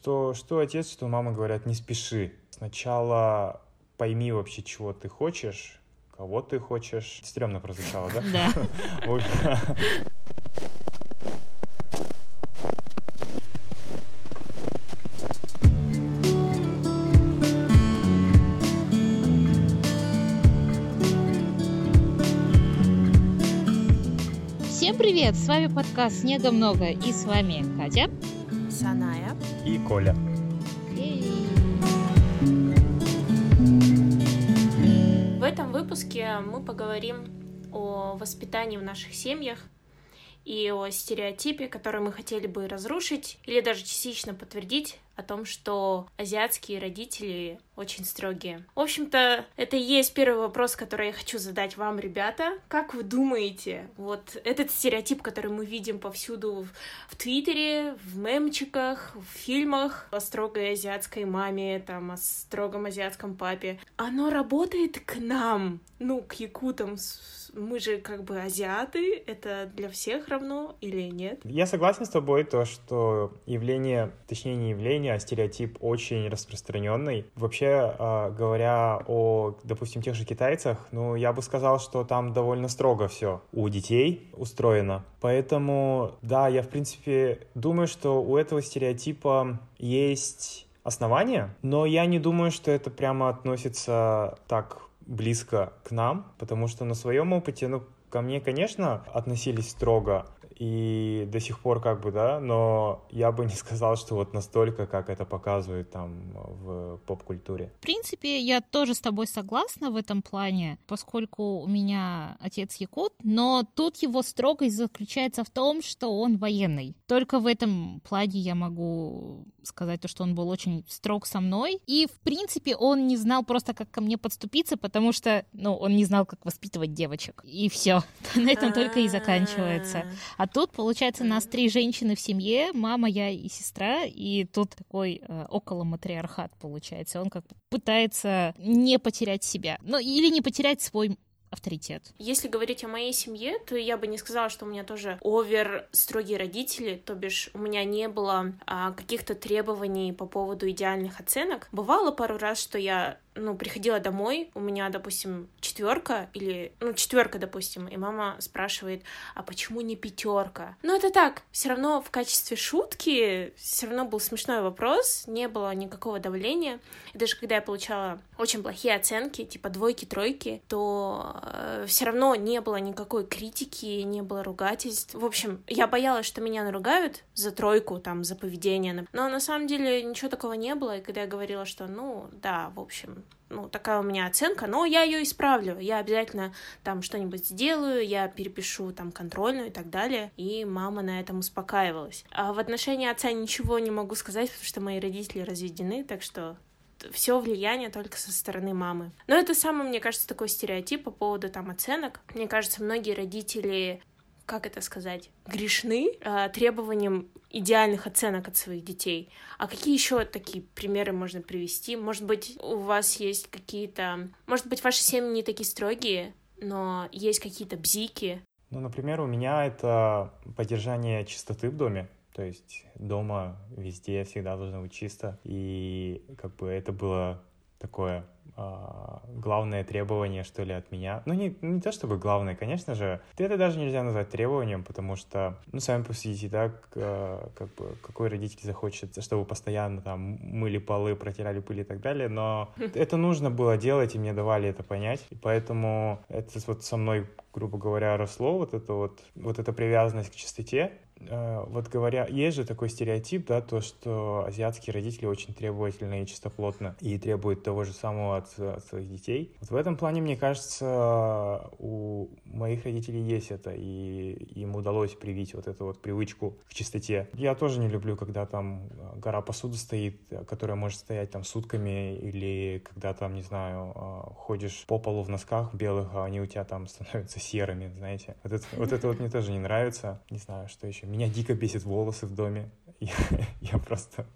Что, что отец, что мама говорят, не спеши. Сначала пойми вообще, чего ты хочешь, кого ты хочешь. Стремно прозвучало, да? Да. Всем привет! С вами подкаст «Снега много» и с вами Катя. Саная. И Коля. В этом выпуске мы поговорим о воспитании в наших семьях и о стереотипе, который мы хотели бы разрушить или даже частично подтвердить о том, что азиатские родители очень строгие. В общем-то, это и есть первый вопрос, который я хочу задать вам, ребята. Как вы думаете, вот этот стереотип, который мы видим повсюду в, в Твиттере, в мемчиках, в фильмах о строгой азиатской маме, там, о строгом азиатском папе, оно работает к нам, ну, к якутам, мы же как бы азиаты, это для всех равно или нет? Я согласен с тобой, то, что явление, точнее не явление, а стереотип очень распространенный. Вообще, а, говоря о, допустим, тех же китайцах, ну, я бы сказал, что там довольно строго все у детей устроено. Поэтому, да, я, в принципе, думаю, что у этого стереотипа есть основания, но я не думаю, что это прямо относится так близко к нам, потому что на своем опыте, ну, ко мне, конечно, относились строго, и до сих пор как бы, да, но я бы не сказал, что вот настолько, как это показывают там в поп-культуре. В принципе, я тоже с тобой согласна в этом плане, поскольку у меня отец якут, но тут его строгость заключается в том, что он военный. Только в этом плане я могу сказать то, что он был очень строг со мной, и, в принципе, он не знал просто, как ко мне подступиться, потому что, ну, он не знал, как воспитывать девочек, и все. На этом только и заканчивается. А тут, получается, нас три женщины в семье, мама, я и сестра, и тут такой э, около матриархат получается. Он как пытается не потерять себя, ну или не потерять свой авторитет. Если говорить о моей семье, то я бы не сказала, что у меня тоже овер строгие родители, то бишь у меня не было а, каких-то требований по поводу идеальных оценок. Бывало пару раз, что я ну, приходила домой, у меня, допустим, четверка или, ну, четверка, допустим, и мама спрашивает, а почему не пятерка? Ну, это так, все равно в качестве шутки, все равно был смешной вопрос, не было никакого давления. И даже когда я получала очень плохие оценки, типа двойки, тройки, то э, все равно не было никакой критики, не было ругательств. В общем, я боялась, что меня наругают за тройку, там, за поведение. Но на самом деле ничего такого не было, и когда я говорила, что, ну, да, в общем, ну, такая у меня оценка, но я ее исправлю, я обязательно там что-нибудь сделаю, я перепишу там контрольную и так далее, и мама на этом успокаивалась. А в отношении отца ничего не могу сказать, потому что мои родители разведены, так что все влияние только со стороны мамы. Но это самый, мне кажется, такой стереотип по поводу там оценок. Мне кажется, многие родители как это сказать, грешны э, требованием идеальных оценок от своих детей. А какие еще такие примеры можно привести? Может быть, у вас есть какие-то... Может быть, ваши семьи не такие строгие, но есть какие-то бзики? Ну, например, у меня это поддержание чистоты в доме. То есть дома везде всегда должно быть чисто. И как бы это было такое главное требование, что ли, от меня. Ну, не, не то чтобы главное, конечно же. Это даже нельзя назвать требованием, потому что, ну, сами посудите, да, как бы, какой родитель захочет, чтобы постоянно там мыли полы, протирали пыль и так далее, но это нужно было делать, и мне давали это понять, и поэтому это вот со мной, грубо говоря, росло, вот это вот, вот эта привязанность к чистоте, Э, вот говоря, есть же такой стереотип, да, то, что азиатские родители очень требовательны и чистоплотны и требуют того же самого от, от своих детей. Вот в этом плане, мне кажется, у моих родителей есть это, и им удалось привить вот эту вот привычку к чистоте. Я тоже не люблю, когда там гора посуды стоит, которая может стоять там сутками, или когда там, не знаю, э, ходишь по полу в носках белых, а они у тебя там становятся серыми, знаете. Вот это вот, это вот мне тоже не нравится. Не знаю, что еще меня дико бесит волосы в доме. я, я просто...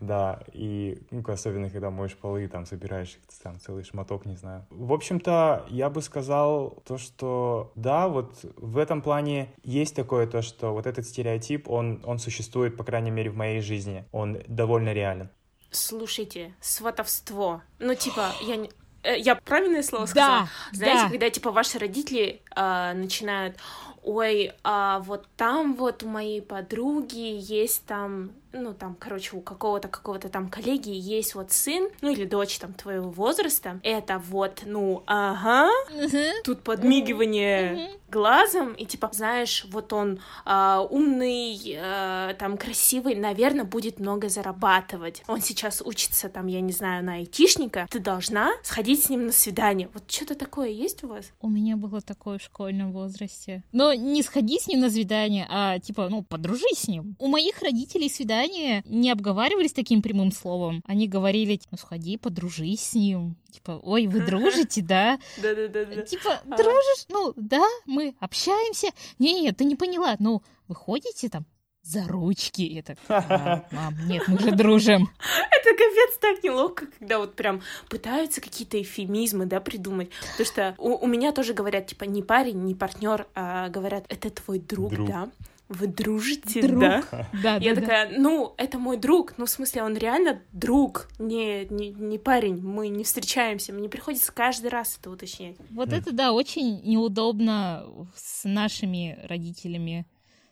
Да, и ну, особенно когда моешь полы, там собираешь там целый шматок, не знаю. В общем-то, я бы сказал то, что да, вот в этом плане есть такое то, что вот этот стереотип, он, он существует, по крайней мере, в моей жизни. Он довольно реален. Слушайте, сватовство. Ну, типа, я не... Э, я правильное слово сказала? Да, Знаете, да. когда типа ваши родители э, начинают, ой, а вот там вот у моей подруги есть там ну, там, короче, у какого-то какого-то там коллеги есть вот сын, ну, или дочь там твоего возраста, это вот, ну, ага, uh-huh. тут подмигивание uh-huh. Глазом, и типа, знаешь, вот он а, умный, а, там, красивый, наверное, будет много зарабатывать. Он сейчас учится там, я не знаю, на айтишника, ты должна сходить с ним на свидание. Вот что-то такое есть у вас? У меня было такое в школьном возрасте. Но не сходи с ним на свидание, а типа, ну, подружись с ним. У моих родителей свидания не обговаривались таким прямым словом. Они говорили, ну сходи, подружись с ним. Типа, ой, вы дружите, да? Да-да-да. Типа, дружишь? Ну, да, мы общаемся. Не-не, ты не поняла. Ну, вы ходите там за ручки. И так, а, мам, нет, мы же дружим. Это капец так неловко, когда вот прям пытаются какие-то эфемизмы, да, придумать. Потому что у, у меня тоже говорят, типа, не парень, не партнер, а говорят, это твой друг, друг. да вы дружите, друг. да? Да, Я да, такая, ну, это мой друг, ну, в смысле, он реально друг, не, не, не парень, мы не встречаемся, мне приходится каждый раз это уточнять. Вот mm. это, да, очень неудобно с нашими родителями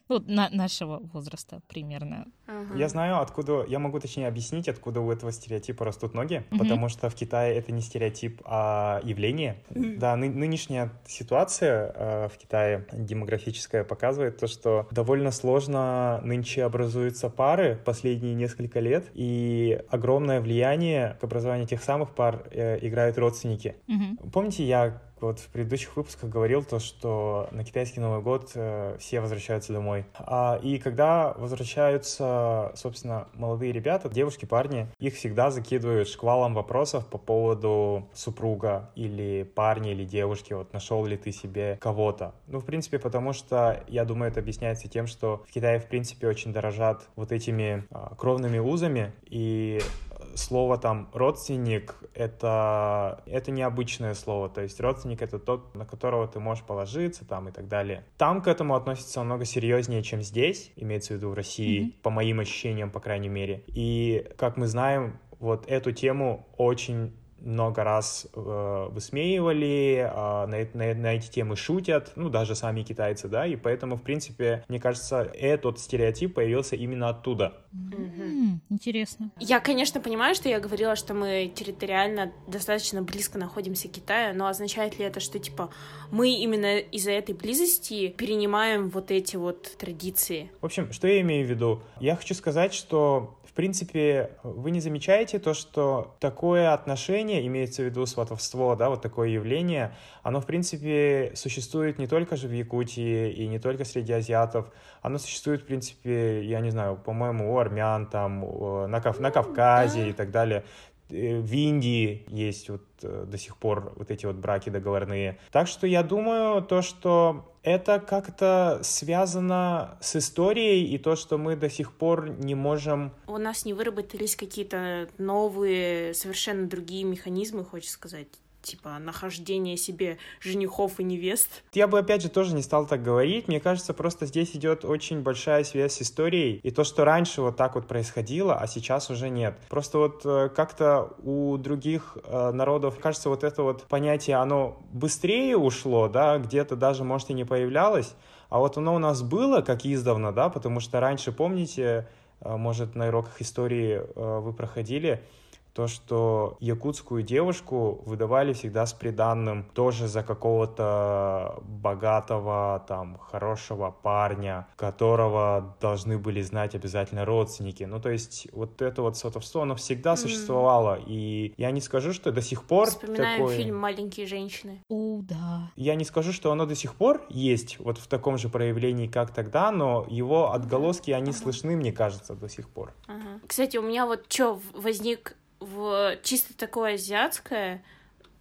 ну, на нашего возраста примерно. Ага. Я знаю, откуда, я могу точнее объяснить, откуда у этого стереотипа растут ноги, угу. потому что в Китае это не стереотип, а явление. Да, ны- нынешняя ситуация э, в Китае демографическая показывает то, что довольно сложно нынче образуются пары последние несколько лет, и огромное влияние к образованию тех самых пар э, играют родственники. Угу. Помните, я вот в предыдущих выпусках говорил то, что на китайский Новый год э, все возвращаются домой. А, и когда возвращаются, собственно, молодые ребята, девушки, парни, их всегда закидывают шквалом вопросов по поводу супруга или парня или девушки, вот нашел ли ты себе кого-то. Ну, в принципе, потому что, я думаю, это объясняется тем, что в Китае, в принципе, очень дорожат вот этими а, кровными узами, и слово там родственник это, это необычное слово. То есть родственник это тот, на которого ты можешь положиться там и так далее. Там к этому относится намного серьезнее, чем здесь, имеется в виду в России, mm-hmm. по моим ощущениям, по крайней мере. И, как мы знаем, вот эту тему очень много раз э, высмеивали, э, на, на, на эти темы шутят, ну, даже сами китайцы, да, и поэтому, в принципе, мне кажется, этот стереотип появился именно оттуда. Mm-hmm. Интересно. Я, конечно, понимаю, что я говорила, что мы территориально достаточно близко находимся к Китаю, но означает ли это, что, типа, мы именно из-за этой близости перенимаем вот эти вот традиции? В общем, что я имею в виду? Я хочу сказать, что принципе, вы не замечаете то, что такое отношение, имеется в виду сватовство, да, вот такое явление, оно, в принципе, существует не только же в Якутии и не только среди азиатов, оно существует, в принципе, я не знаю, по-моему, у армян, там, на, Кав на Кавказе и так далее. Э, в Индии есть вот э, до сих пор вот эти вот браки договорные. Так что я думаю, то, что это как-то связано с историей и то, что мы до сих пор не можем... У нас не выработались какие-то новые, совершенно другие механизмы, хочешь сказать? Типа нахождение себе женихов и невест. Я бы опять же тоже не стал так говорить. Мне кажется, просто здесь идет очень большая связь с историей. И то, что раньше вот так вот происходило, а сейчас уже нет. Просто вот э, как-то у других э, народов, кажется, вот это вот понятие, оно быстрее ушло, да, где-то даже, может, и не появлялось. А вот оно у нас было, как издавна, да, потому что раньше, помните, э, может, на уроках истории вы проходили, то, что якутскую девушку выдавали всегда с приданным тоже за какого-то богатого, там, хорошего парня, которого должны были знать обязательно родственники. Ну, то есть вот это вот сватовство, оно всегда mm. существовало, и я не скажу, что до сих пор Вспоминаем такое... фильм «Маленькие женщины». О, да. Я не скажу, что оно до сих пор есть вот в таком же проявлении, как тогда, но его отголоски, они ага. слышны, мне кажется, до сих пор. Ага. Кстати, у меня вот что возник в чисто такое азиатское,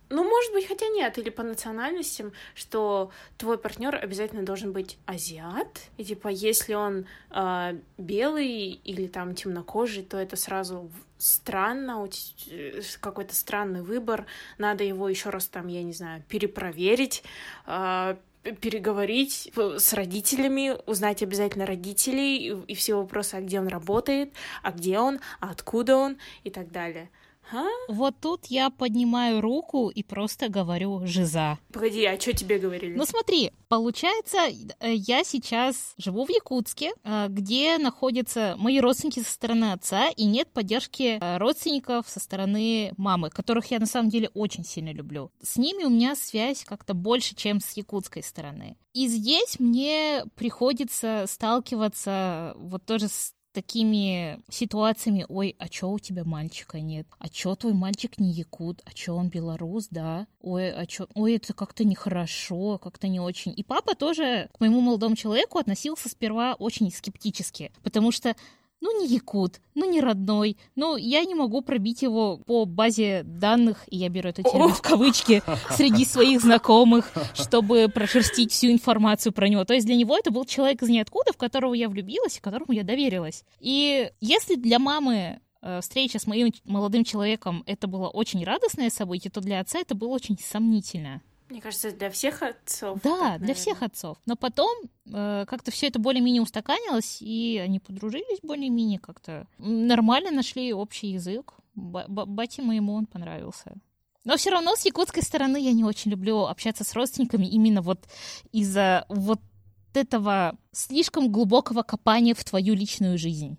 Ну, может быть, хотя нет, или по национальностям, что твой партнер обязательно должен быть азиат, и типа, если он э, белый или там темнокожий, то это сразу странно, э, какой-то странный выбор, надо его еще раз там, я не знаю, перепроверить, э, переговорить с родителями, узнать обязательно родителей и все вопросы, а где он работает, а где он, а откуда он и так далее. А? Вот тут я поднимаю руку и просто говорю «жиза». Погоди, а что тебе говорили? Ну смотри, получается, э, я сейчас живу в Якутске, э, где находятся мои родственники со стороны отца, и нет поддержки э, родственников со стороны мамы, которых я на самом деле очень сильно люблю. С ними у меня связь как-то больше, чем с якутской стороны. И здесь мне приходится сталкиваться вот тоже с такими ситуациями, ой, а чё у тебя мальчика нет? А чё твой мальчик не якут? А чё он белорус, да? Ой, а чё? Ой, это как-то нехорошо, как-то не очень. И папа тоже к моему молодому человеку относился сперва очень скептически, потому что ну, не якут, ну, не родной, ну, я не могу пробить его по базе данных, и я беру это термин в кавычки, среди своих знакомых, чтобы прошерстить всю информацию про него. То есть для него это был человек из ниоткуда, в которого я влюбилась и которому я доверилась. И если для мамы э, встреча с моим молодым человеком это было очень радостное событие, то для отца это было очень сомнительно. Мне кажется, для всех отцов. Да, так, для всех отцов. Но потом э, как-то все это более-менее устаканилось, и они подружились более-менее как-то. Нормально нашли общий язык. Бате моему он понравился. Но все равно с якутской стороны я не очень люблю общаться с родственниками именно вот из-за вот этого слишком глубокого копания в твою личную жизнь.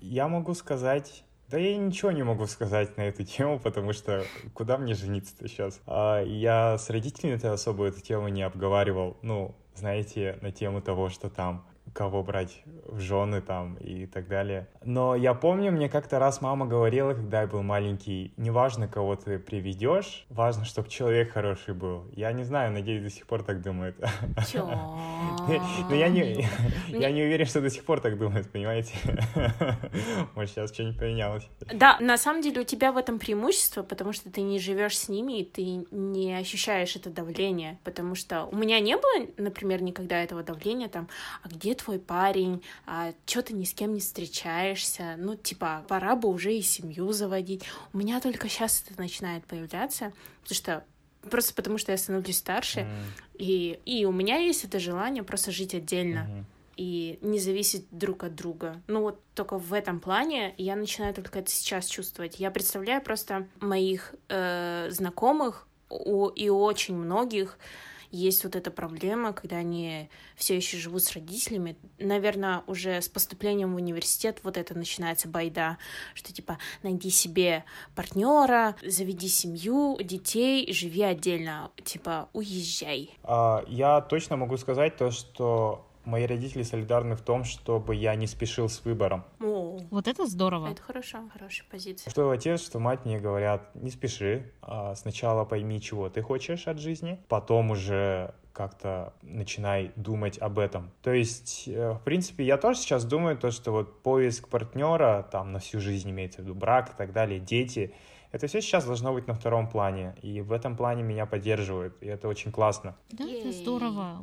Я могу сказать да я ничего не могу сказать на эту тему, потому что куда мне жениться-то сейчас? А, я с родителями-то особо эту тему не обговаривал. Ну, знаете, на тему того, что там кого брать в жены там и так далее. Но я помню, мне как-то раз мама говорила, когда я был маленький, неважно, кого ты приведешь, важно, чтобы человек хороший был. Я не знаю, надеюсь, до сих пор так думает. Но я не, я не уверен, что до сих пор так думает, понимаете? Может, сейчас что-нибудь поменялось. Да, на самом деле у тебя в этом преимущество, потому что ты не живешь с ними, и ты не ощущаешь это давление, потому что у меня не было, например, никогда этого давления, там, а где твой парень, а что ты ни с кем не встречаешься, ну, типа, пора бы уже и семью заводить. У меня только сейчас это начинает появляться, потому что просто потому что я становлюсь старше, mm. и, и у меня есть это желание просто жить отдельно. Mm-hmm и не зависеть друг от друга. Ну вот только в этом плане я начинаю только это сейчас чувствовать. Я представляю просто моих э, знакомых у, и очень многих есть вот эта проблема, когда они все еще живут с родителями. Наверное, уже с поступлением в университет вот это начинается байда, что типа найди себе партнера, заведи семью, детей, живи отдельно, типа уезжай. А, я точно могу сказать то, что мои родители солидарны в том, чтобы я не спешил с выбором. О, вот это здорово. Это хорошо, хорошая позиция. Что отец, что мать мне говорят, не спеши, а сначала пойми, чего ты хочешь от жизни, потом уже как-то начинай думать об этом. То есть, э, в принципе, я тоже сейчас думаю то, что вот поиск партнера, там, на всю жизнь имеется в виду брак и так далее, дети, это все сейчас должно быть на втором плане, и в этом плане меня поддерживают, и это очень классно. Да, это здорово.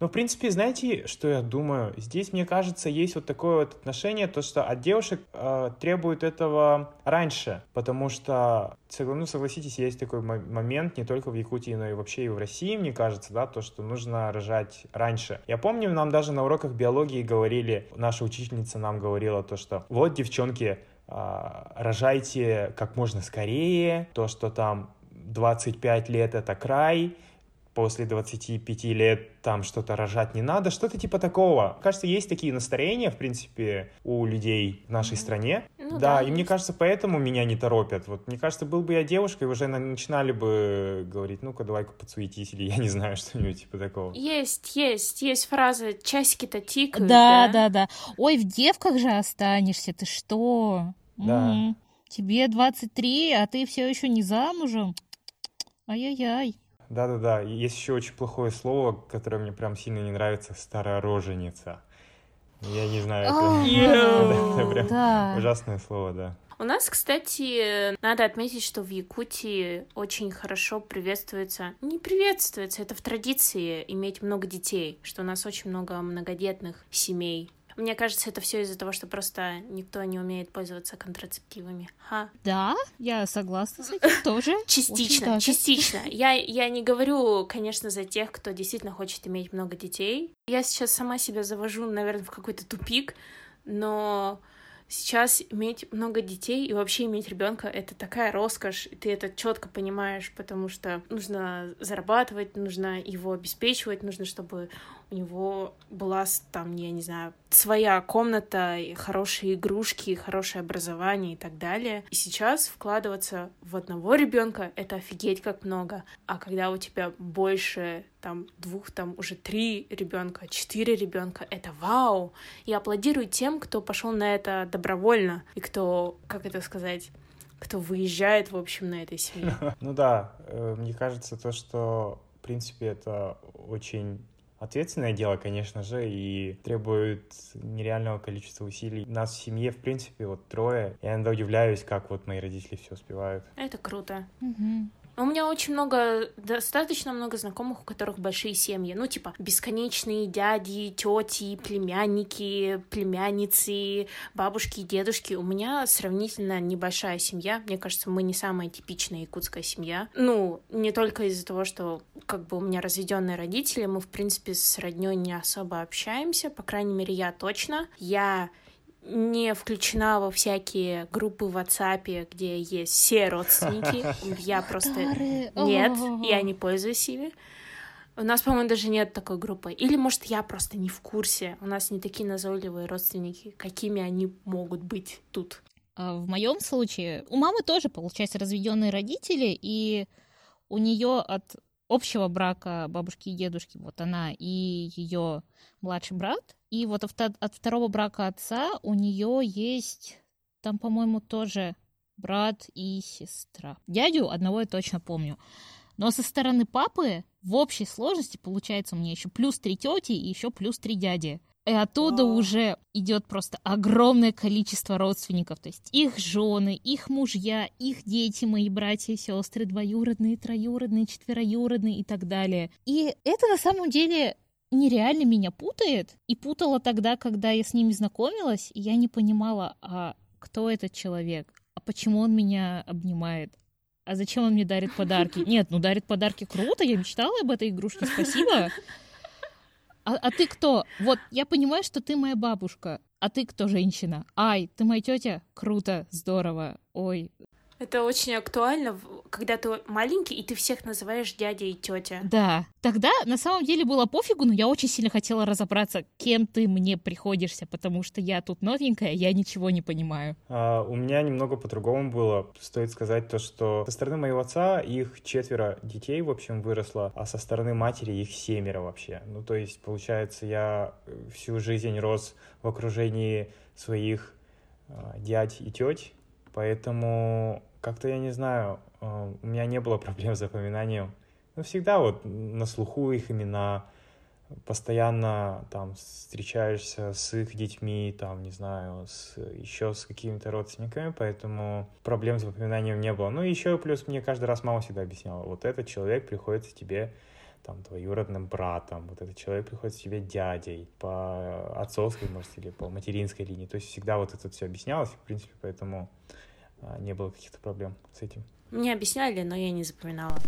Ну, в принципе, знаете, что я думаю? Здесь, мне кажется, есть вот такое вот отношение, то, что от девушек э, требуют этого раньше, потому что, ну, согласитесь, есть такой момент не только в Якутии, но и вообще и в России, мне кажется, да, то, что нужно рожать раньше. Я помню, нам даже на уроках биологии говорили, наша учительница нам говорила то, что вот, девчонки, рожайте как можно скорее, то, что там 25 лет это край, после 25 лет там что-то рожать не надо, что-то типа такого. Кажется, есть такие настроения, в принципе, у людей в нашей стране. Ну, да, да, и мне кажется, поэтому меня не торопят. Вот, мне кажется, был бы я девушкой, уже начинали бы говорить, ну-ка, давай-ка подсуетись, или я не знаю, что-нибудь типа такого. Есть, есть, есть фраза «часики-то тикают». Да, да, да, да. Ой, в девках же останешься, ты что? Да. Угу. Тебе 23, а ты все еще не замужем? Ай-яй-яй. Да-да-да, есть еще очень плохое слово, которое мне прям сильно не нравится, старороженица. Я не знаю, это, это прям ужасное слово, да. У нас, кстати, надо отметить, что в Якутии очень хорошо приветствуется... Не приветствуется, это в традиции иметь много детей, что у нас очень много многодетных семей. Мне кажется, это все из-за того, что просто никто не умеет пользоваться контрацептивами. Ха. Да, я согласна с этим тоже. Частично, частично. Я, я не говорю, конечно, за тех, кто действительно хочет иметь много детей. Я сейчас сама себя завожу, наверное, в какой-то тупик, но сейчас иметь много детей и вообще иметь ребенка это такая роскошь, и ты это четко понимаешь, потому что нужно зарабатывать, нужно его обеспечивать, нужно, чтобы у него была там, я не знаю, своя комната, хорошие игрушки, хорошее образование и так далее. И сейчас вкладываться в одного ребенка это офигеть как много. А когда у тебя больше там двух, там уже три ребенка, четыре ребенка, это вау! И аплодирую тем, кто пошел на это добровольно и кто, как это сказать, кто выезжает, в общем, на этой семье. Ну да, э, мне кажется, то, что, в принципе, это очень ответственное дело, конечно же, и требует нереального количества усилий. Нас в семье, в принципе, вот трое. Я иногда удивляюсь, как вот мои родители все успевают. Это круто. Угу. У меня очень много, достаточно много знакомых, у которых большие семьи. Ну, типа, бесконечные дяди, тети, племянники, племянницы, бабушки, дедушки. У меня сравнительно небольшая семья. Мне кажется, мы не самая типичная якутская семья. Ну, не только из-за того, что как бы у меня разведенные родители, мы, в принципе, с родней не особо общаемся, по крайней мере, я точно. Я не включена во всякие группы в WhatsApp, где есть все родственники. Я просто... Нет, я не пользуюсь ими. У нас, по-моему, даже нет такой группы. Или, может, я просто не в курсе. У нас не такие назойливые родственники, какими они могут быть тут. А в моем случае у мамы тоже, получается, разведенные родители, и у нее от общего брака бабушки и дедушки, вот она и ее младший брат. И вот от второго брака отца у нее есть там, по-моему, тоже брат и сестра. Дядю одного я точно помню. Но со стороны папы в общей сложности получается у меня еще плюс три тети и еще плюс три дяди. И оттуда О. уже идет просто огромное количество родственников. То есть их жены, их мужья, их дети, мои братья и сестры, двоюродные, троюродные, четвероюродные и так далее. И это на самом деле нереально меня путает. И путала тогда, когда я с ними знакомилась, и я не понимала, а кто этот человек, а почему он меня обнимает, а зачем он мне дарит подарки? Нет, ну дарит подарки круто, я мечтала об этой игрушке, спасибо. А, а ты кто? Вот, я понимаю, что ты моя бабушка. А ты кто, женщина? Ай, ты моя тетя? Круто, здорово. Ой, это очень актуально, когда ты маленький, и ты всех называешь дядя и тетя. Да. Тогда на самом деле было пофигу, но я очень сильно хотела разобраться, кем ты мне приходишься, потому что я тут новенькая, я ничего не понимаю. А, у меня немного по-другому было. Стоит сказать то, что со стороны моего отца их четверо детей, в общем, выросло, а со стороны матери их семеро вообще. Ну, то есть, получается, я всю жизнь рос в окружении своих а, дядь и теть, поэтому как-то я не знаю, э, у меня не было проблем с запоминанием. Ну, всегда вот на слуху их имена, постоянно там встречаешься с их детьми, там, не знаю, с, еще с какими-то родственниками, поэтому проблем с запоминанием не было. Ну, еще плюс мне каждый раз мама всегда объясняла, вот этот человек приходится тебе там, двоюродным братом, вот этот человек приходится тебе дядей по отцовской, может, или по материнской линии. То есть всегда вот это все объяснялось, в принципе, поэтому а, не было каких-то проблем с этим. Мне объясняли, но я не запоминала.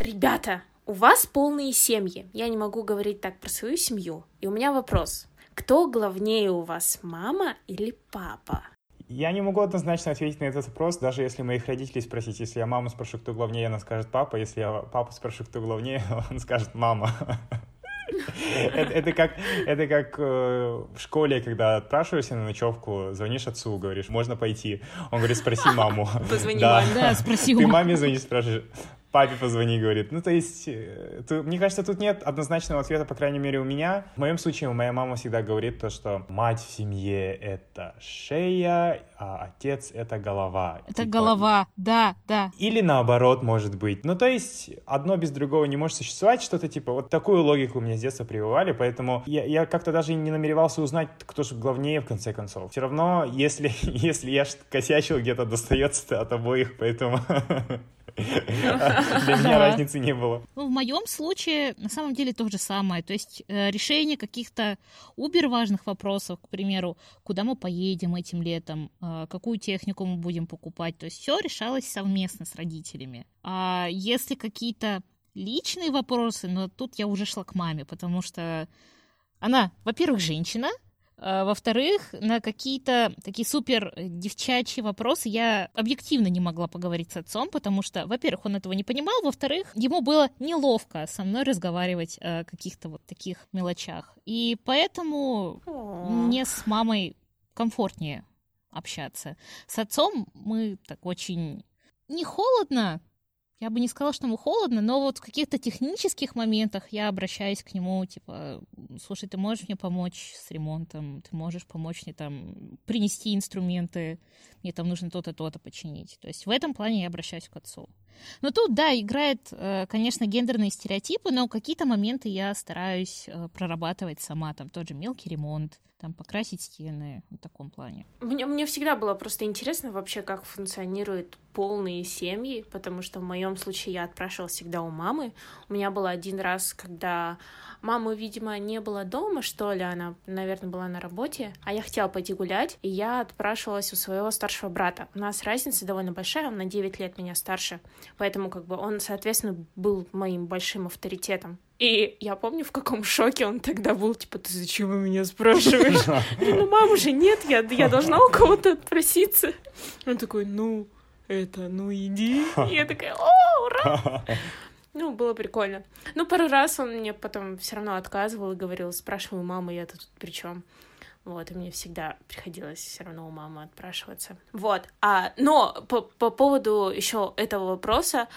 Ребята, у вас полные семьи. Я не могу говорить так про свою семью. И у меня вопрос. Кто главнее у вас, мама или папа? Я не могу однозначно ответить на этот вопрос, даже если моих родителей спросить. Если я маму спрошу, кто главнее, она скажет папа. Если я папу спрошу, кто главнее, он скажет мама. Это, это как, это как э, в школе, когда отпрашиваешься на ночевку, звонишь отцу, говоришь, можно пойти. Он говорит, спроси маму. Позвони да. маме. Да, спроси Ты маме звонишь, спрашиваешь, Папе позвони, говорит. Ну, то есть, э, tu, мне кажется, тут нет однозначного ответа, по крайней мере, у меня. В моем случае, моя мама всегда говорит то, что мать в семье — это шея, а отец — это голова. Это типа... голова, да, да. Или наоборот, может быть. Ну, то есть, одно без другого не может существовать, что-то типа, вот такую логику мне с детства прививали, поэтому я, я как-то даже не намеревался узнать, кто же главнее, в конце концов. Все равно, если, если я косячил, где-то достается от обоих, поэтому... Для меня разницы не было. Ну, в моем случае, на самом деле, то же самое. То есть э, решение каких-то убер важных вопросов, к примеру, куда мы поедем этим летом, э, какую технику мы будем покупать, то есть все решалось совместно с родителями. А если какие-то личные вопросы, но тут я уже шла к маме, потому что она, во-первых, женщина, во-вторых, на какие-то такие супер девчачьи вопросы я объективно не могла поговорить с отцом, потому что, во-первых, он этого не понимал, во-вторых, ему было неловко со мной разговаривать о каких-то вот таких мелочах. И поэтому мне с мамой комфортнее общаться. С отцом мы так очень не холодно, я бы не сказала, что ему холодно, но вот в каких-то технических моментах я обращаюсь к нему, типа, слушай, ты можешь мне помочь с ремонтом, ты можешь помочь мне там принести инструменты, мне там нужно то-то, то-то починить. То есть в этом плане я обращаюсь к отцу. Но тут, да, играет, э, конечно, гендерные стереотипы, но какие-то моменты я стараюсь э, прорабатывать сама, там тот же мелкий ремонт, там покрасить стены в таком плане. Мне, мне всегда было просто интересно вообще, как функционируют полные семьи, потому что в моем случае я отпрашивала всегда у мамы. У меня было один раз, когда мамы, видимо, не было дома, что ли, она, наверное, была на работе, а я хотела пойти гулять, и я отпрашивалась у своего старшего брата. У нас разница довольно большая, он на 9 лет меня старше, поэтому как бы он, соответственно, был моим большим авторитетом. И я помню, в каком шоке он тогда был, типа, ты зачем вы меня спрашиваешь? Ну, мама же нет, я, я должна у кого-то отпроситься. Он такой, ну, это, ну, иди. И я такая, о, ура! Ну, было прикольно. Ну, пару раз он мне потом все равно отказывал и говорил, спрашиваю маму, я тут при чем? Вот, и мне всегда приходилось все равно у мамы отпрашиваться. Вот. А, но по, по поводу еще этого вопроса,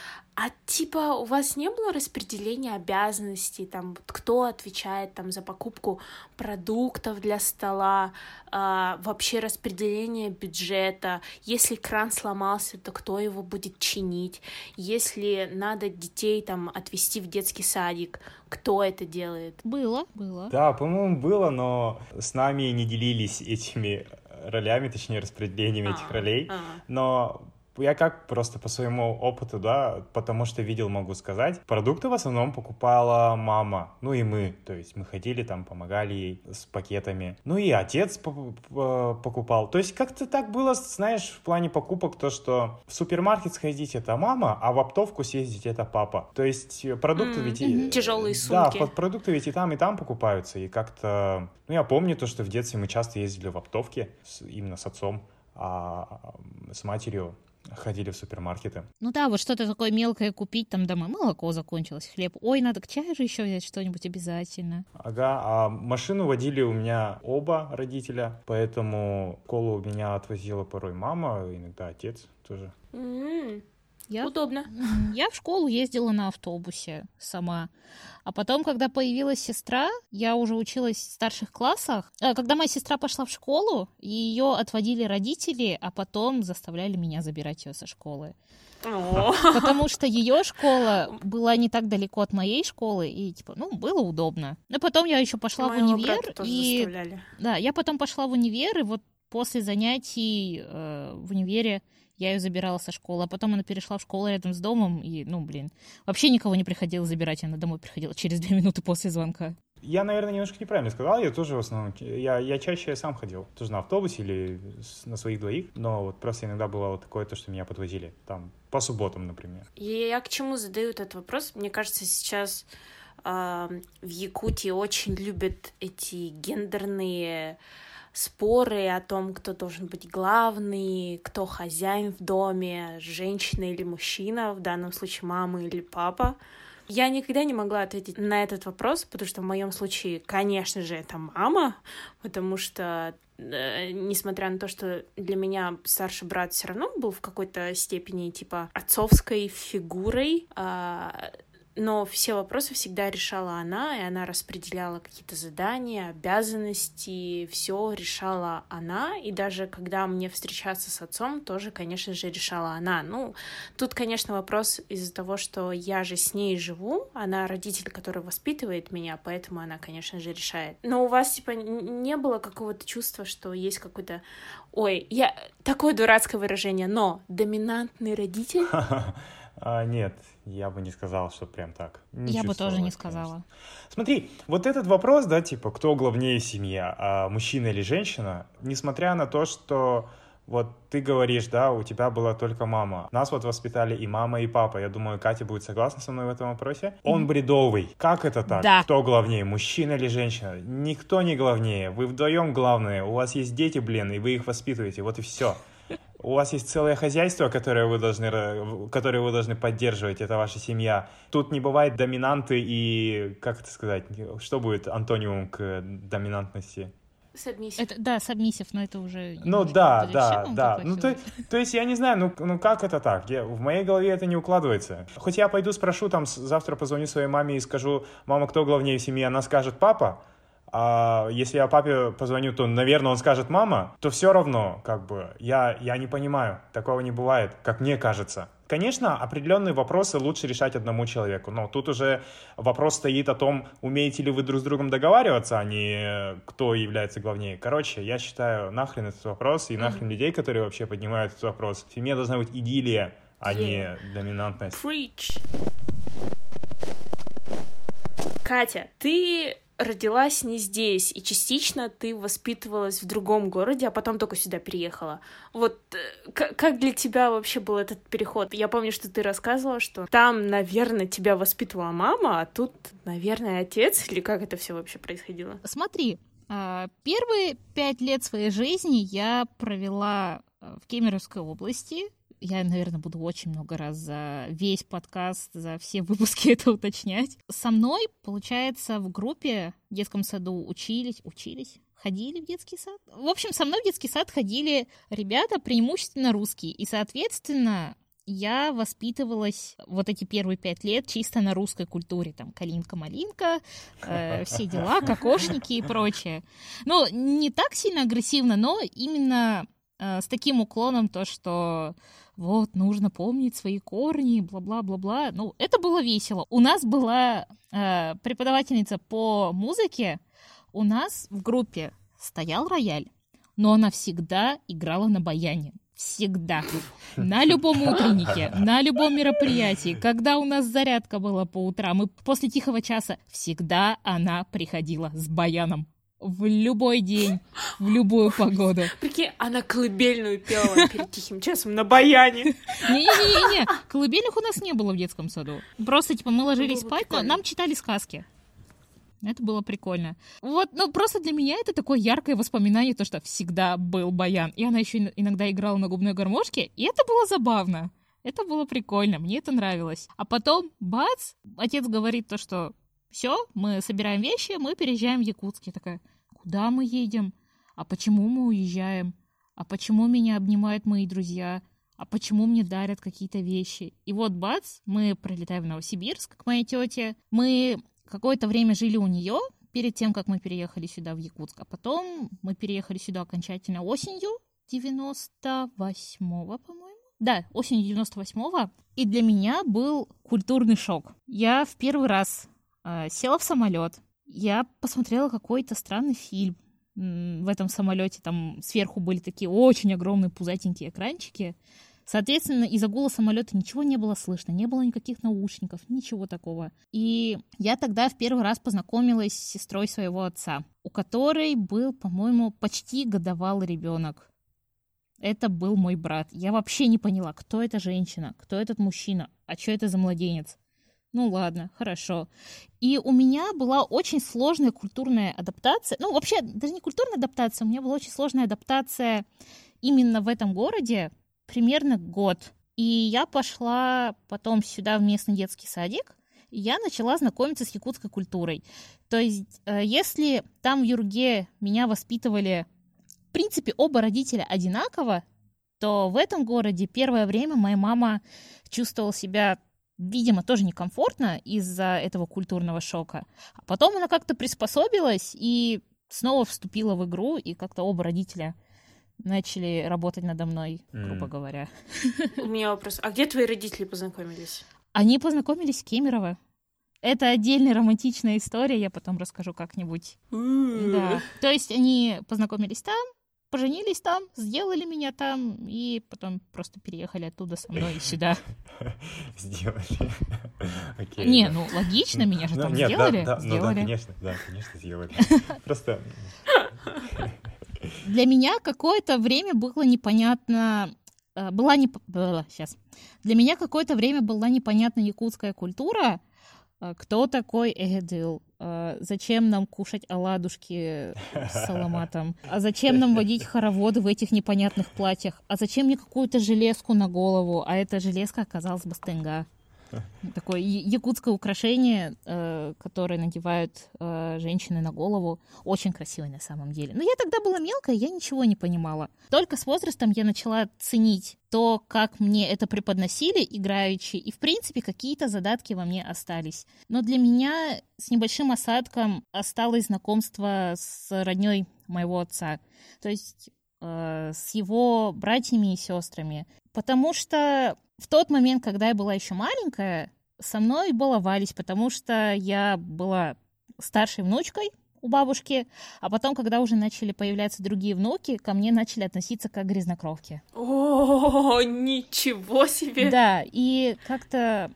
а типа у вас не было распределения обязанностей, там, кто отвечает там за покупку продуктов для стола, а, вообще распределение бюджета, если кран сломался, то кто его будет чинить, если надо детей там отвезти в детский садик, кто это делает? Было, было. Да, по-моему, было, но с нами не делились этими ролями, точнее, распределением а, этих ролей. А. Но я как просто по своему опыту, да, потому что видел, могу сказать, продукты в основном покупала мама, ну и мы, то есть мы ходили там, помогали ей с пакетами, ну и отец покупал, то есть как-то так было, знаешь, в плане покупок, то, что в супермаркет сходить это мама, а в оптовку съездить это папа, то есть продукты mm, ведь... Mm-hmm. Тяжелые сумки. Да, продукты ведь и там, и там покупаются, и как-то, ну я помню то, что в детстве мы часто ездили в оптовке, именно с отцом, а с матерью ходили в супермаркеты. Ну да, вот что-то такое мелкое купить там домой. Молоко закончилось, хлеб. Ой, надо к чаю же еще взять что-нибудь обязательно. Ага, а машину водили у меня оба родителя, поэтому школу у меня отвозила порой мама, иногда отец тоже. Mm-hmm. Я, Удобно. Я в школу ездила на автобусе сама. А потом, когда появилась сестра, я уже училась в старших классах. А, когда моя сестра пошла в школу, ее отводили родители, а потом заставляли меня забирать ее со школы. Потому что ее школа была не так далеко от моей школы, и типа, ну, было удобно. Но потом я еще пошла Моего в универ. и заставляли. Да, я потом пошла в универ, и вот после занятий э, в универе я ее забирала со школы, а потом она перешла в школу рядом с домом, и, ну, блин, вообще никого не приходило забирать, она домой приходила через две минуты после звонка. Я, наверное, немножко неправильно сказал, я тоже в основном, я, я чаще сам ходил, тоже на автобусе или на своих двоих, но вот просто иногда было вот такое, то, что меня подвозили, там, по субботам, например. Я, я к чему задаю этот вопрос? Мне кажется, сейчас э, в Якутии очень любят эти гендерные споры о том, кто должен быть главный, кто хозяин в доме, женщина или мужчина, в данном случае мама или папа. Я никогда не могла ответить на этот вопрос, потому что в моем случае, конечно же, это мама, потому что э, несмотря на то, что для меня старший брат все равно был в какой-то степени типа отцовской фигурой, э, но все вопросы всегда решала она, и она распределяла какие-то задания, обязанности, все решала она, и даже когда мне встречаться с отцом, тоже, конечно же, решала она. Ну, тут, конечно, вопрос из-за того, что я же с ней живу, она родитель, который воспитывает меня, поэтому она, конечно же, решает. Но у вас, типа, не было какого-то чувства, что есть какой-то... Ой, я... Такое дурацкое выражение, но доминантный родитель... А, нет, я бы не сказал, что прям так. Не я бы тоже не сказала. Конечно. Смотри, вот этот вопрос, да, типа, кто главнее семья, а мужчина или женщина, несмотря на то, что вот ты говоришь, да, у тебя была только мама. Нас вот воспитали и мама, и папа. Я думаю, Катя будет согласна со мной в этом вопросе. Он бредовый. Как это так? Да. Кто главнее, мужчина или женщина? Никто не главнее. Вы вдвоем главные. У вас есть дети, блин, и вы их воспитываете. Вот и все. У вас есть целое хозяйство, которое вы должны, которое вы должны поддерживать, это ваша семья. Тут не бывает доминанты и, как это сказать, что будет антонимум к доминантности? Submissive. Это, да, submissive, но это уже... Ну да, да, да. Ну то, то есть я не знаю, ну, ну как это так? Я, в моей голове это не укладывается. Хоть я пойду спрошу, там завтра позвоню своей маме и скажу, мама, кто главнее в семье? Она скажет, папа. А если я папе позвоню, то, наверное, он скажет мама, то все равно, как бы, я, я не понимаю, такого не бывает, как мне кажется. Конечно, определенные вопросы лучше решать одному человеку, но тут уже вопрос стоит о том, умеете ли вы друг с другом договариваться, а не кто является главнее. Короче, я считаю, нахрен этот вопрос и нахрен mm-hmm. людей, которые вообще поднимают этот вопрос. В семье должна быть идиллия, а yeah. не доминантность. Preach. Катя, ты родилась не здесь, и частично ты воспитывалась в другом городе, а потом только сюда переехала. Вот э, как для тебя вообще был этот переход? Я помню, что ты рассказывала, что там, наверное, тебя воспитывала мама, а тут, наверное, отец, или как это все вообще происходило? Смотри, а, первые пять лет своей жизни я провела э, в Кемеровской области, я, наверное, буду очень много раз за весь подкаст, за все выпуски это уточнять. Со мной, получается, в группе в детском саду учились, учились, ходили в детский сад. В общем, со мной в детский сад ходили ребята преимущественно русские. И, соответственно, я воспитывалась вот эти первые пять лет чисто на русской культуре. Там калинка-малинка, э, все дела, кокошники и прочее. Ну, не так сильно агрессивно, но именно с таким уклоном то, что вот, нужно помнить свои корни, бла-бла-бла-бла. Ну, это было весело. У нас была э, преподавательница по музыке, у нас в группе стоял рояль, но она всегда играла на баяне. Всегда. На любом утреннике, на любом мероприятии. Когда у нас зарядка была по утрам и после тихого часа, всегда она приходила с баяном в любой день, в любую погоду. Прикинь, она колыбельную пела перед тихим часом на баяне. Не-не-не, колыбельных у нас не было в детском саду. Просто, типа, мы ложились спать, но нам читали сказки. Это было прикольно. Вот, ну просто для меня это такое яркое воспоминание, то, что всегда был баян. И она еще иногда играла на губной гармошке, и это было забавно. Это было прикольно, мне это нравилось. А потом, бац, отец говорит то, что все, мы собираем вещи, мы переезжаем в Якутск. Я такая, куда мы едем? А почему мы уезжаем? А почему меня обнимают мои друзья? А почему мне дарят какие-то вещи? И вот бац, мы прилетаем в Новосибирск к моей тете. Мы какое-то время жили у нее, перед тем, как мы переехали сюда, в Якутск. А потом мы переехали сюда окончательно осенью 98-го, по-моему. Да, осенью 98-го. И для меня был культурный шок. Я в первый раз села в самолет. Я посмотрела какой-то странный фильм в этом самолете. Там сверху были такие очень огромные пузатенькие экранчики. Соответственно, из-за гула самолета ничего не было слышно, не было никаких наушников, ничего такого. И я тогда в первый раз познакомилась с сестрой своего отца, у которой был, по-моему, почти годовалый ребенок. Это был мой брат. Я вообще не поняла, кто эта женщина, кто этот мужчина, а что это за младенец. Ну ладно, хорошо. И у меня была очень сложная культурная адаптация. Ну, вообще, даже не культурная адаптация, у меня была очень сложная адаптация именно в этом городе, примерно год. И я пошла потом сюда в местный детский садик. я начала знакомиться с якутской культурой. То есть, э, если там в Юрге меня воспитывали, в принципе, оба родителя одинаково, то в этом городе первое время моя мама чувствовала себя, видимо, тоже некомфортно из-за этого культурного шока. А потом она как-то приспособилась и снова вступила в игру, и как-то оба родителя начали работать надо мной, грубо mm. говоря. У меня вопрос. А где твои родители познакомились? Они познакомились в Кемерово. Это отдельная романтичная история, я потом расскажу как-нибудь. Да. То есть они познакомились там, поженились там, сделали меня там, и потом просто переехали оттуда со мной сюда. Сделали. Okay, не, ну логично, меня же ну, там сделали. Ну, да, конечно, да, конечно, сделали. Просто... Для меня какое-то время было непонятно, э, была не... Сейчас. Для меня какое-то время была непонятна якутская культура, э, кто такой Эгедил, э, зачем нам кушать оладушки с саламатом, а зачем нам водить хороводы в этих непонятных платьях, а зачем мне какую-то железку на голову, а эта железка оказалась бастенга. Такое якутское украшение, э, которое надевают э, женщины на голову. Очень красивое на самом деле. Но я тогда была мелкая, я ничего не понимала. Только с возрастом я начала ценить то, как мне это преподносили играючи, и, в принципе, какие-то задатки во мне остались. Но для меня с небольшим осадком осталось знакомство с родней моего отца. То есть э, с его братьями и сестрами. Потому что в тот момент, когда я была еще маленькая, со мной баловались, потому что я была старшей внучкой у бабушки, а потом, когда уже начали появляться другие внуки, ко мне начали относиться как к грязнокровке. О, ничего себе! Да, и как-то,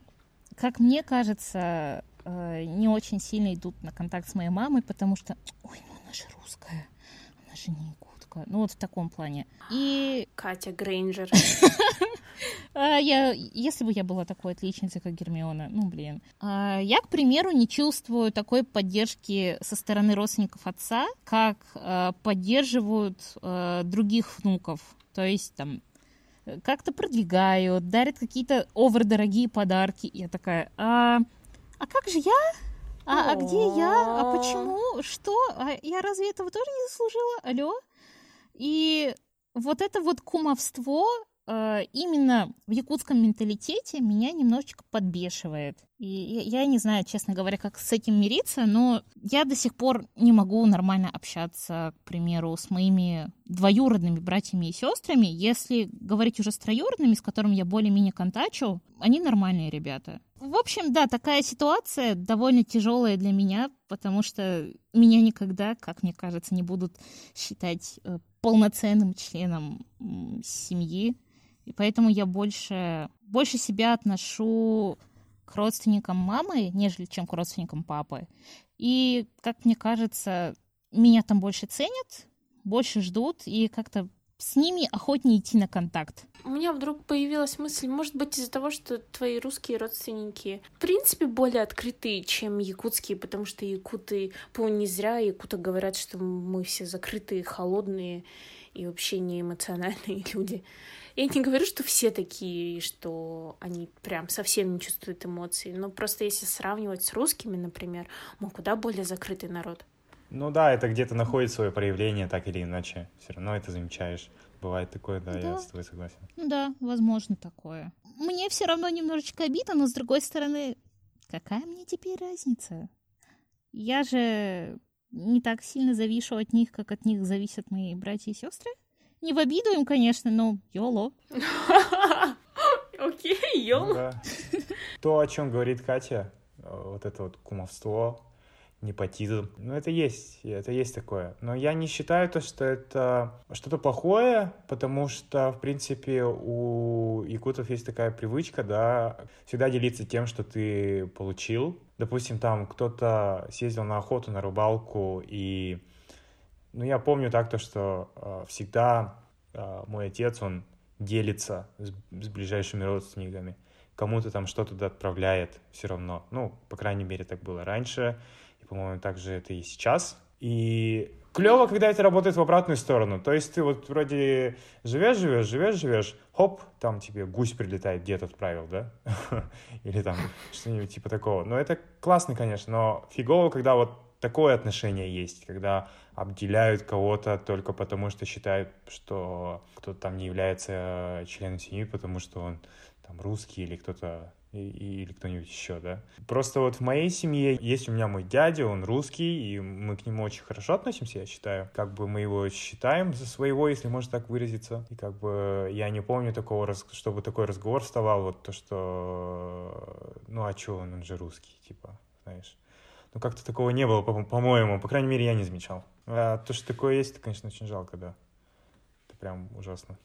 как мне кажется, э, не очень сильно идут на контакт с моей мамой, потому что, ой, ну она же русская, она же не якутка. Ну вот в таком плане. И... Катя Грейнджер. А, я, если бы я была такой отличницей, как Гермиона, ну, блин. А, я, к примеру, не чувствую такой поддержки со стороны родственников отца, как а, поддерживают других внуков. То есть, там, как-то продвигают, дарят какие-то овердорогие подарки. Я такая, а, а как же я? А, а где я? А почему? Что? А я разве этого тоже не заслужила? Алло? И вот это вот кумовство, Э, именно в якутском менталитете меня немножечко подбешивает. И я, не знаю, честно говоря, как с этим мириться, но я до сих пор не могу нормально общаться, к примеру, с моими двоюродными братьями и сестрами. Если говорить уже с троюродными, с которыми я более-менее контачу, они нормальные ребята. В общем, да, такая ситуация довольно тяжелая для меня, потому что меня никогда, как мне кажется, не будут считать э, полноценным членом семьи. И поэтому я больше, больше себя отношу к родственникам мамы, нежели чем к родственникам папы. И, как мне кажется, меня там больше ценят, больше ждут, и как-то с ними охотнее идти на контакт. У меня вдруг появилась мысль, может быть, из-за того, что твои русские родственники, в принципе, более открытые, чем якутские, потому что якуты, по не зря якуты говорят, что мы все закрытые, холодные и вообще не эмоциональные люди. Я не говорю, что все такие, что они прям совсем не чувствуют эмоций, но просто если сравнивать с русскими, например, мы куда более закрытый народ. Ну да, это где-то находит свое проявление, так или иначе. Все равно это замечаешь. Бывает такое, да, да. я с тобой согласен. Ну да, возможно такое. Мне все равно немножечко обидно, но с другой стороны, какая мне теперь разница? Я же не так сильно завишу от них, как от них зависят мои братья и сестры. Не в обиду им, конечно, но йоло. Окей, йоло. Ну То, о чем говорит Катя, э, вот это вот кумовство, непотизм. Ну, это есть, это есть такое. Но я не считаю то, что это что-то плохое, потому что, в принципе, у якутов есть такая привычка, да, всегда делиться тем, что ты получил. Допустим, там кто-то съездил на охоту, на рыбалку, и ну, я помню так то, что э, всегда э, мой отец, он делится с, с ближайшими родственниками. Кому-то там что-то отправляет все равно. Ну, по крайней мере, так было раньше. И, по-моему, так же это и сейчас. И клево, когда это работает в обратную сторону. То есть ты вот вроде живешь, живешь, живешь, живешь, хоп, там тебе гусь прилетает, дед отправил, да? Или там что-нибудь типа такого. Но это классно, конечно, но фигово, когда вот такое отношение есть, когда обделяют кого-то только потому, что считают, что кто-то там не является членом семьи, потому что он там русский или кто-то или кто-нибудь еще, да. Просто вот в моей семье есть у меня мой дядя, он русский, и мы к нему очень хорошо относимся, я считаю. Как бы мы его считаем за своего, если можно так выразиться. И как бы я не помню такого, чтобы такой разговор вставал, вот то, что, ну а что он, он же русский, типа, знаешь. Ну как-то такого не было, по-моему, по крайней мере, я не замечал. А то, что такое есть, это, конечно, очень жалко, да. Это прям ужасно.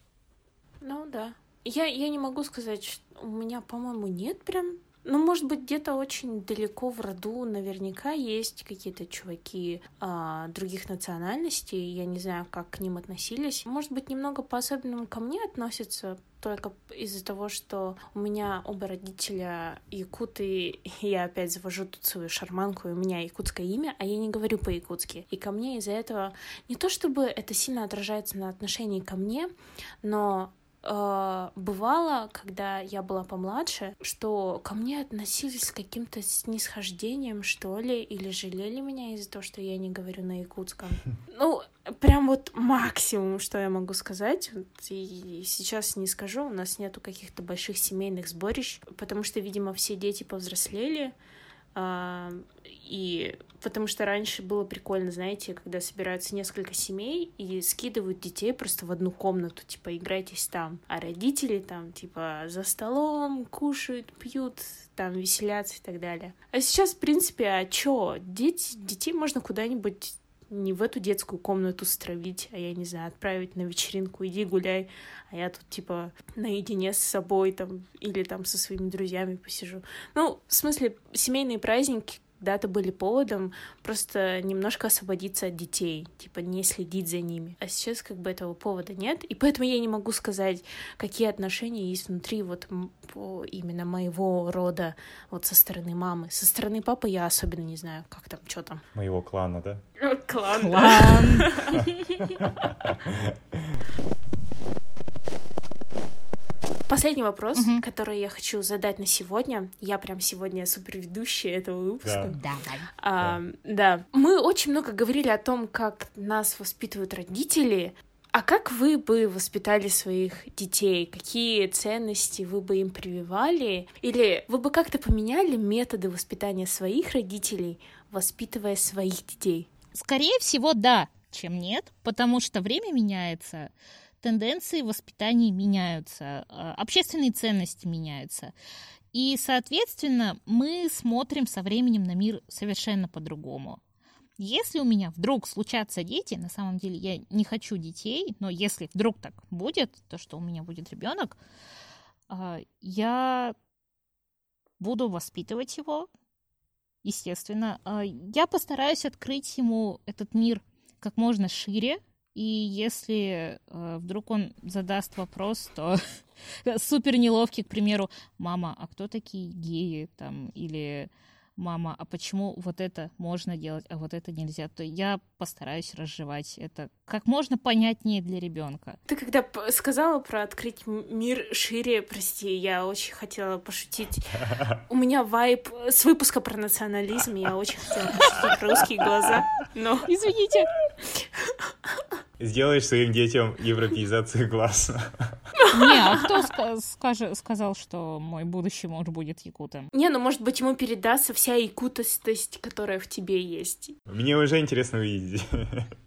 Ну да, я, я не могу сказать, что у меня, по-моему, нет прям ну, может быть, где-то очень далеко в роду наверняка есть какие-то чуваки а, других национальностей. Я не знаю, как к ним относились. Может быть, немного по-особенному ко мне относятся, только из-за того, что у меня оба родителя якуты, я опять завожу тут свою шарманку, и у меня якутское имя, а я не говорю по-якутски. И ко мне из-за этого не то чтобы это сильно отражается на отношении ко мне, но э, бывало, когда я была помладше, что ко мне относились с каким-то снисхождением, что ли, или жалели меня из-за того, что я не говорю на якутском. Ну, прям вот максимум, что я могу сказать. И сейчас не скажу, у нас нету каких-то больших семейных сборищ, потому что, видимо, все дети повзрослели, а, и потому что раньше было прикольно, знаете, когда собираются несколько семей и скидывают детей просто в одну комнату, типа, играйтесь там. А родители там, типа, за столом кушают, пьют, там, веселятся и так далее. А сейчас, в принципе, а чё? Дети, детей можно куда-нибудь не в эту детскую комнату стравить, а я не знаю, отправить на вечеринку, иди гуляй, а я тут типа наедине с собой там или там со своими друзьями посижу. Ну, в смысле, семейные праздники когда-то были поводом просто немножко освободиться от детей, типа не следить за ними. А сейчас как бы этого повода нет, и поэтому я не могу сказать, какие отношения есть внутри вот именно моего рода, вот со стороны мамы. Со стороны папы я особенно не знаю, как там, что там. Моего клана, да? Клан. Клан. Последний вопрос, угу. который я хочу задать на сегодня. Я прям сегодня супер ведущая этого выпуска. Да. А, да. Мы очень много говорили о том, как нас воспитывают родители. А как вы бы воспитали своих детей? Какие ценности вы бы им прививали? Или вы бы как-то поменяли методы воспитания своих родителей, воспитывая своих детей? Скорее всего, да, чем нет, потому что время меняется тенденции воспитания меняются, а, общественные ценности меняются. И, соответственно, мы смотрим со временем на мир совершенно по-другому. Если у меня вдруг случатся дети, на самом деле я не хочу детей, но если вдруг так будет, то что у меня будет ребенок, а, я буду воспитывать его, естественно. А, я постараюсь открыть ему этот мир как можно шире, и если э, вдруг он задаст вопрос, то супер неловкий, к примеру, мама, а кто такие геи там? Или мама, а почему вот это можно делать, а вот это нельзя, то я постараюсь разжевать это как можно понятнее для ребенка. Ты когда сказала про открыть мир шире, прости, я очень хотела пошутить. У меня вайп с выпуска про национализм, я очень хотела пошутить про русские глаза, но... Извините. Сделаешь своим детям европеизацию глаз. Не, а кто скажет, сказал, что мой будущий муж будет якутом? Не, ну может быть ему передастся вся якутость, которая в тебе есть. Мне уже интересно увидеть.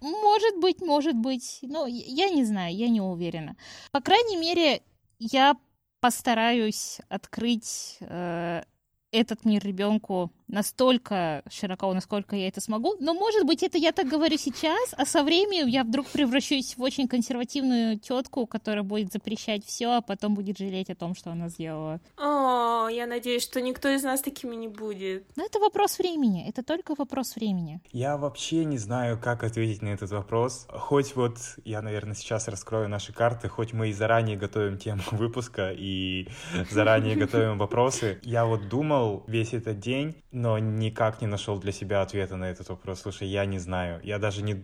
Может быть, может быть. Но я не знаю, я не уверена. По крайней мере, я постараюсь открыть э, этот мир ребенку настолько широко, насколько я это смогу. Но, может быть, это я так говорю сейчас, а со временем я вдруг превращусь в очень консервативную тетку, которая будет запрещать все, а потом будет жалеть о том, что она сделала. О, я надеюсь, что никто из нас такими не будет. Но это вопрос времени. Это только вопрос времени. Я вообще не знаю, как ответить на этот вопрос. Хоть вот я, наверное, сейчас раскрою наши карты, хоть мы и заранее готовим тему выпуска и заранее готовим вопросы. Я вот думал, думал весь этот день, но никак не нашел для себя ответа на этот вопрос. Слушай, я не знаю. Я даже не...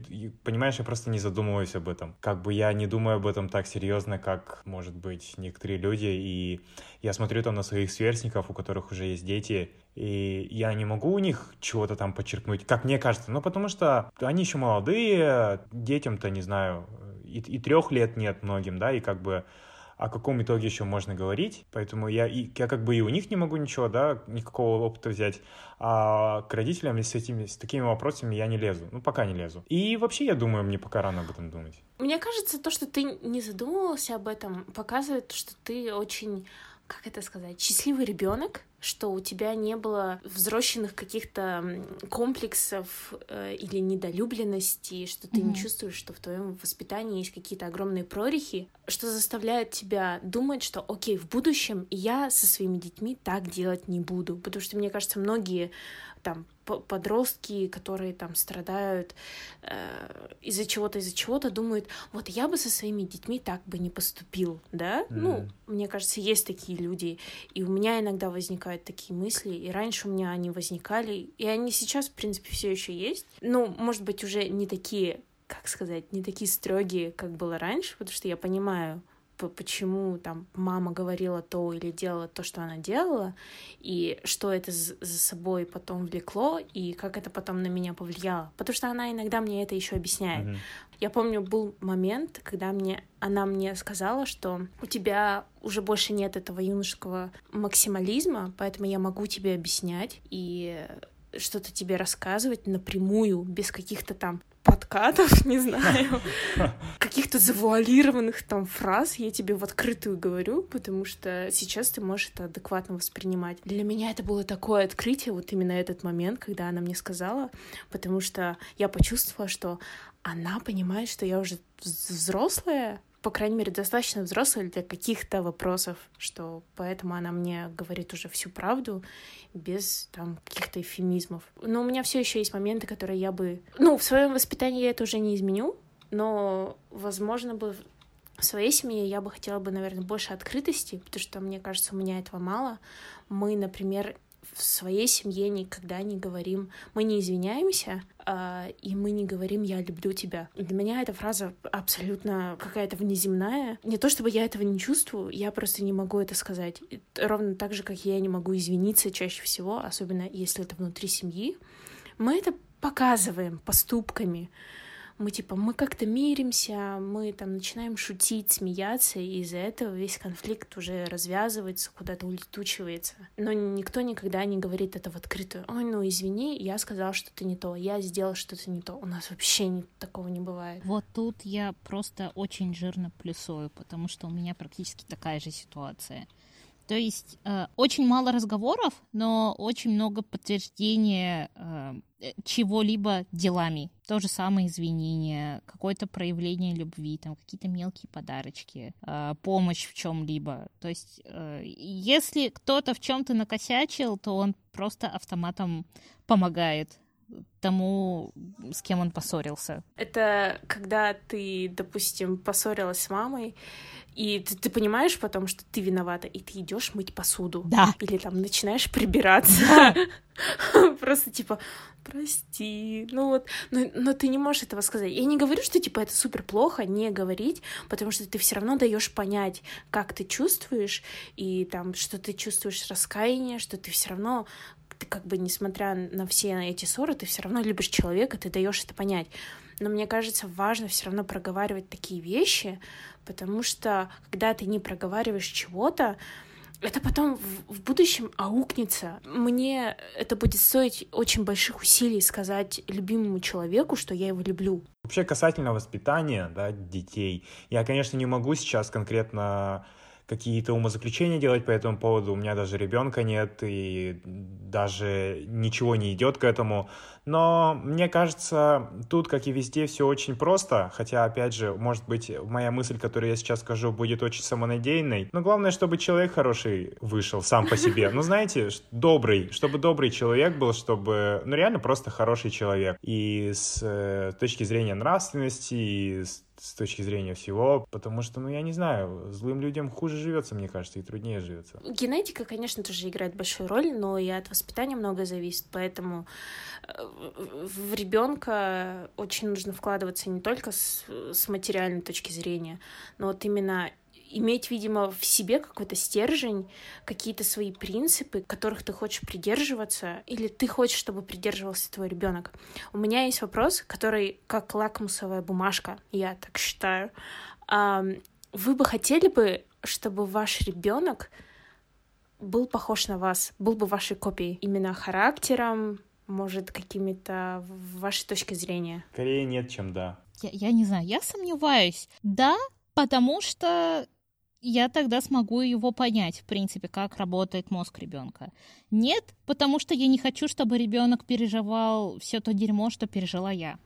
Понимаешь, я просто не задумываюсь об этом. Как бы я не думаю об этом так серьезно, как, может быть, некоторые люди. И я смотрю там на своих сверстников, у которых уже есть дети, и я не могу у них чего-то там подчеркнуть, как мне кажется, ну потому что они еще молодые, детям-то, не знаю, и, и трех лет нет многим, да, и как бы о каком итоге еще можно говорить, поэтому я, и, я как бы и у них не могу ничего, да, никакого опыта взять, а к родителям с, этими, с такими вопросами я не лезу, ну, пока не лезу. И вообще, я думаю, мне пока рано об этом думать. Мне кажется, то, что ты не задумывался об этом, показывает, что ты очень как это сказать, счастливый ребенок, что у тебя не было взросленных каких-то комплексов э, или недолюбленности, что ты mm-hmm. не чувствуешь, что в твоем воспитании есть какие-то огромные прорехи, что заставляет тебя думать, что окей, в будущем я со своими детьми так делать не буду. Потому что, мне кажется, многие там подростки, которые там страдают э, из-за чего-то, из-за чего-то, думают, вот я бы со своими детьми так бы не поступил, да? Mm. Ну, мне кажется, есть такие люди, и у меня иногда возникают такие мысли, и раньше у меня они возникали, и они сейчас, в принципе, все еще есть. Ну, может быть, уже не такие, как сказать, не такие строгие, как было раньше, потому что я понимаю, почему там мама говорила то или делала то, что она делала, и что это за собой потом влекло, и как это потом на меня повлияло. Потому что она иногда мне это еще объясняет. Mm-hmm. Я помню, был момент, когда мне она мне сказала, что у тебя уже больше нет этого юношеского максимализма, поэтому я могу тебе объяснять и что-то тебе рассказывать напрямую, без каких-то там подкатов, не знаю, каких-то завуалированных там фраз я тебе в открытую говорю, потому что сейчас ты можешь это адекватно воспринимать. Для меня это было такое открытие, вот именно этот момент, когда она мне сказала, потому что я почувствовала, что она понимает, что я уже взрослая, по крайней мере, достаточно взрослая для каких-то вопросов, что поэтому она мне говорит уже всю правду без там каких-то эфемизмов. Но у меня все еще есть моменты, которые я бы... Ну, в своем воспитании я это уже не изменю, но, возможно, бы в своей семье я бы хотела бы, наверное, больше открытости, потому что, мне кажется, у меня этого мало. Мы, например, в своей семье никогда не говорим, мы не извиняемся, э, и мы не говорим «я люблю тебя». Для меня эта фраза абсолютно какая-то внеземная. Не то чтобы я этого не чувствую, я просто не могу это сказать. Ровно так же, как я не могу извиниться чаще всего, особенно если это внутри семьи. Мы это показываем поступками, мы типа, мы как-то миримся, мы там начинаем шутить, смеяться, и из-за этого весь конфликт уже развязывается, куда-то улетучивается. Но никто никогда не говорит это в открытую. Ой, ну извини, я сказал что-то не то, я сделал что-то не то. У нас вообще такого не бывает. Вот тут я просто очень жирно плюсую, потому что у меня практически такая же ситуация. То есть э, очень мало разговоров, но очень много подтверждения э, чего-либо делами. То же самое извинения, какое-то проявление любви, там какие-то мелкие подарочки, э, помощь в чем-либо. То есть э, если кто-то в чем-то накосячил, то он просто автоматом помогает тому, с кем он поссорился. Это когда ты, допустим, поссорилась с мамой, и ты, ты понимаешь потом, что ты виновата, и ты идешь мыть посуду. Да. Или там начинаешь прибираться. Просто типа, прости. Ну вот, но, но ты не можешь этого сказать. Я не говорю, что типа это супер плохо не говорить, потому что ты все равно даешь понять, как ты чувствуешь, и там, что ты чувствуешь раскаяние, что ты все равно ты как бы, несмотря на все эти ссоры, ты все равно любишь человека, ты даешь это понять. Но мне кажется, важно все равно проговаривать такие вещи, потому что когда ты не проговариваешь чего-то, это потом в, в будущем аукнется. Мне это будет стоить очень больших усилий сказать любимому человеку, что я его люблю. Вообще касательно воспитания да, детей, я, конечно, не могу сейчас конкретно какие-то умозаключения делать по этому поводу. У меня даже ребенка нет, и даже ничего не идет к этому. Но мне кажется, тут, как и везде, все очень просто. Хотя, опять же, может быть, моя мысль, которую я сейчас скажу, будет очень самонадеянной. Но главное, чтобы человек хороший вышел сам по себе. Ну, знаете, добрый. Чтобы добрый человек был, чтобы, ну, реально просто хороший человек. И с, э, точки зрения нравственности, и с с точки зрения всего, потому что, ну, я не знаю, злым людям хуже живется, мне кажется, и труднее живется. Генетика, конечно, тоже играет большую роль, но и от воспитания многое зависит, поэтому э, в ребенка очень нужно вкладываться не только с, с материальной точки зрения, но вот именно иметь, видимо, в себе какой-то стержень, какие-то свои принципы, которых ты хочешь придерживаться, или ты хочешь, чтобы придерживался твой ребенок. У меня есть вопрос, который как лакмусовая бумажка, я так считаю. Вы бы хотели бы, чтобы ваш ребенок был похож на вас, был бы вашей копией, именно характером, может, какими-то вашей точки зрения? Скорее нет, чем да. Я, я не знаю, я сомневаюсь. Да, потому что я тогда смогу его понять, в принципе, как работает мозг ребенка. Нет, потому что я не хочу, чтобы ребенок переживал все то дерьмо, что пережила я.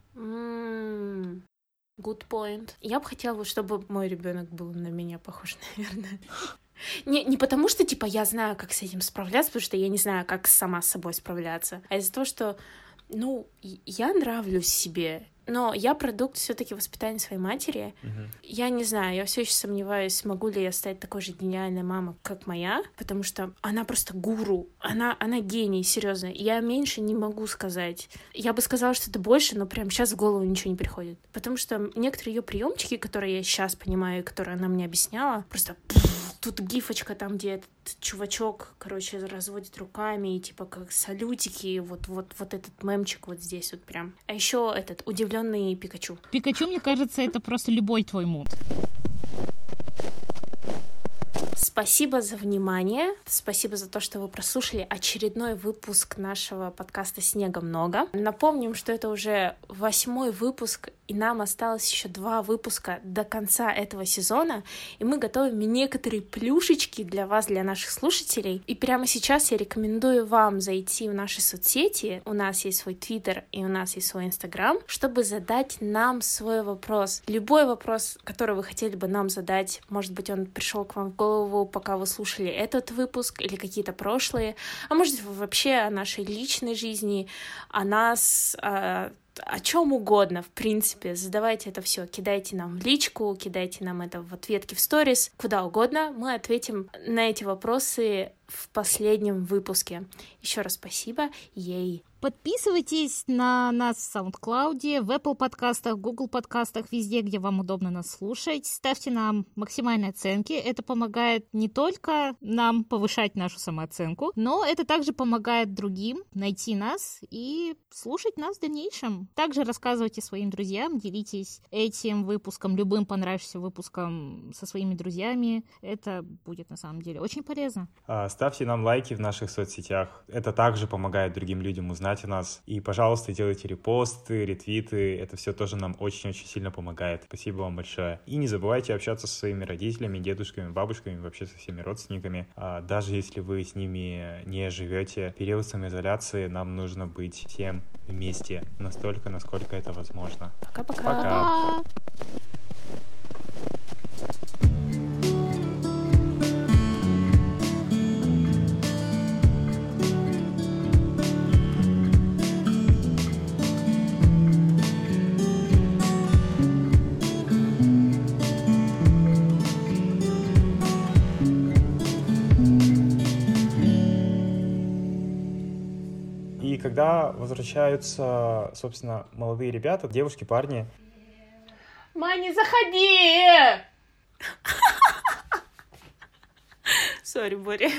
Good point. Я бы хотела, чтобы мой ребенок был на меня похож, наверное. Не, не потому что, типа, я знаю, как с этим справляться, потому что я не знаю, как сама с собой справляться, а из-за того, что, ну, я нравлюсь себе, но я продукт все-таки воспитания своей матери. Мгм. Я не знаю, я все еще сомневаюсь, смогу ли я стать такой же гениальной мамой, как моя, потому что она просто гуру, она, она гений, серьезно. Я меньше не могу сказать. Я бы сказала, что это больше, но прям сейчас в голову ничего не приходит. Потому что некоторые ее приемчики, которые я сейчас понимаю, которые она мне объясняла, просто пф, тут гифочка там, где этот чувачок, короче, разводит руками, и типа как салютики, вот, вот, вот этот мемчик вот здесь вот прям. А еще этот удивленный Пикачу. Пикачу, мне кажется, это просто любой твой муд. Спасибо за внимание. Спасибо за то, что вы прослушали очередной выпуск нашего подкаста «Снега много». Напомним, что это уже восьмой выпуск, и нам осталось еще два выпуска до конца этого сезона, и мы готовим некоторые плюшечки для вас, для наших слушателей. И прямо сейчас я рекомендую вам зайти в наши соцсети. У нас есть свой Твиттер и у нас есть свой Инстаграм, чтобы задать нам свой вопрос. Любой вопрос, который вы хотели бы нам задать, может быть, он пришел к вам в голову, пока вы слушали этот выпуск или какие-то прошлые, а может вообще о нашей личной жизни, о нас, о чем угодно, в принципе. Задавайте это все, кидайте нам в личку, кидайте нам это в ответки в сторис, куда угодно. Мы ответим на эти вопросы в последнем выпуске. Еще раз спасибо, ей. Подписывайтесь на нас в SoundCloud, в Apple подкастах, Google подкастах, везде, где вам удобно нас слушать. Ставьте нам максимальные оценки. Это помогает не только нам повышать нашу самооценку, но это также помогает другим найти нас и слушать нас в дальнейшем. Также рассказывайте своим друзьям, делитесь этим выпуском, любым понравившимся выпуском со своими друзьями. Это будет на самом деле очень полезно. А, Ставьте нам лайки в наших соцсетях. Это также помогает другим людям узнать о нас. И, пожалуйста, делайте репосты, ретвиты. Это все тоже нам очень-очень сильно помогает. Спасибо вам большое. И не забывайте общаться со своими родителями, дедушками, бабушками, вообще со всеми родственниками. А, Даже если вы с ними не живете, в период самоизоляции нам нужно быть всем вместе настолько, насколько это возможно. Пока-пока. Пока. И когда возвращаются, собственно, молодые ребята, девушки, парни, Мани, заходи! Сори, Боря.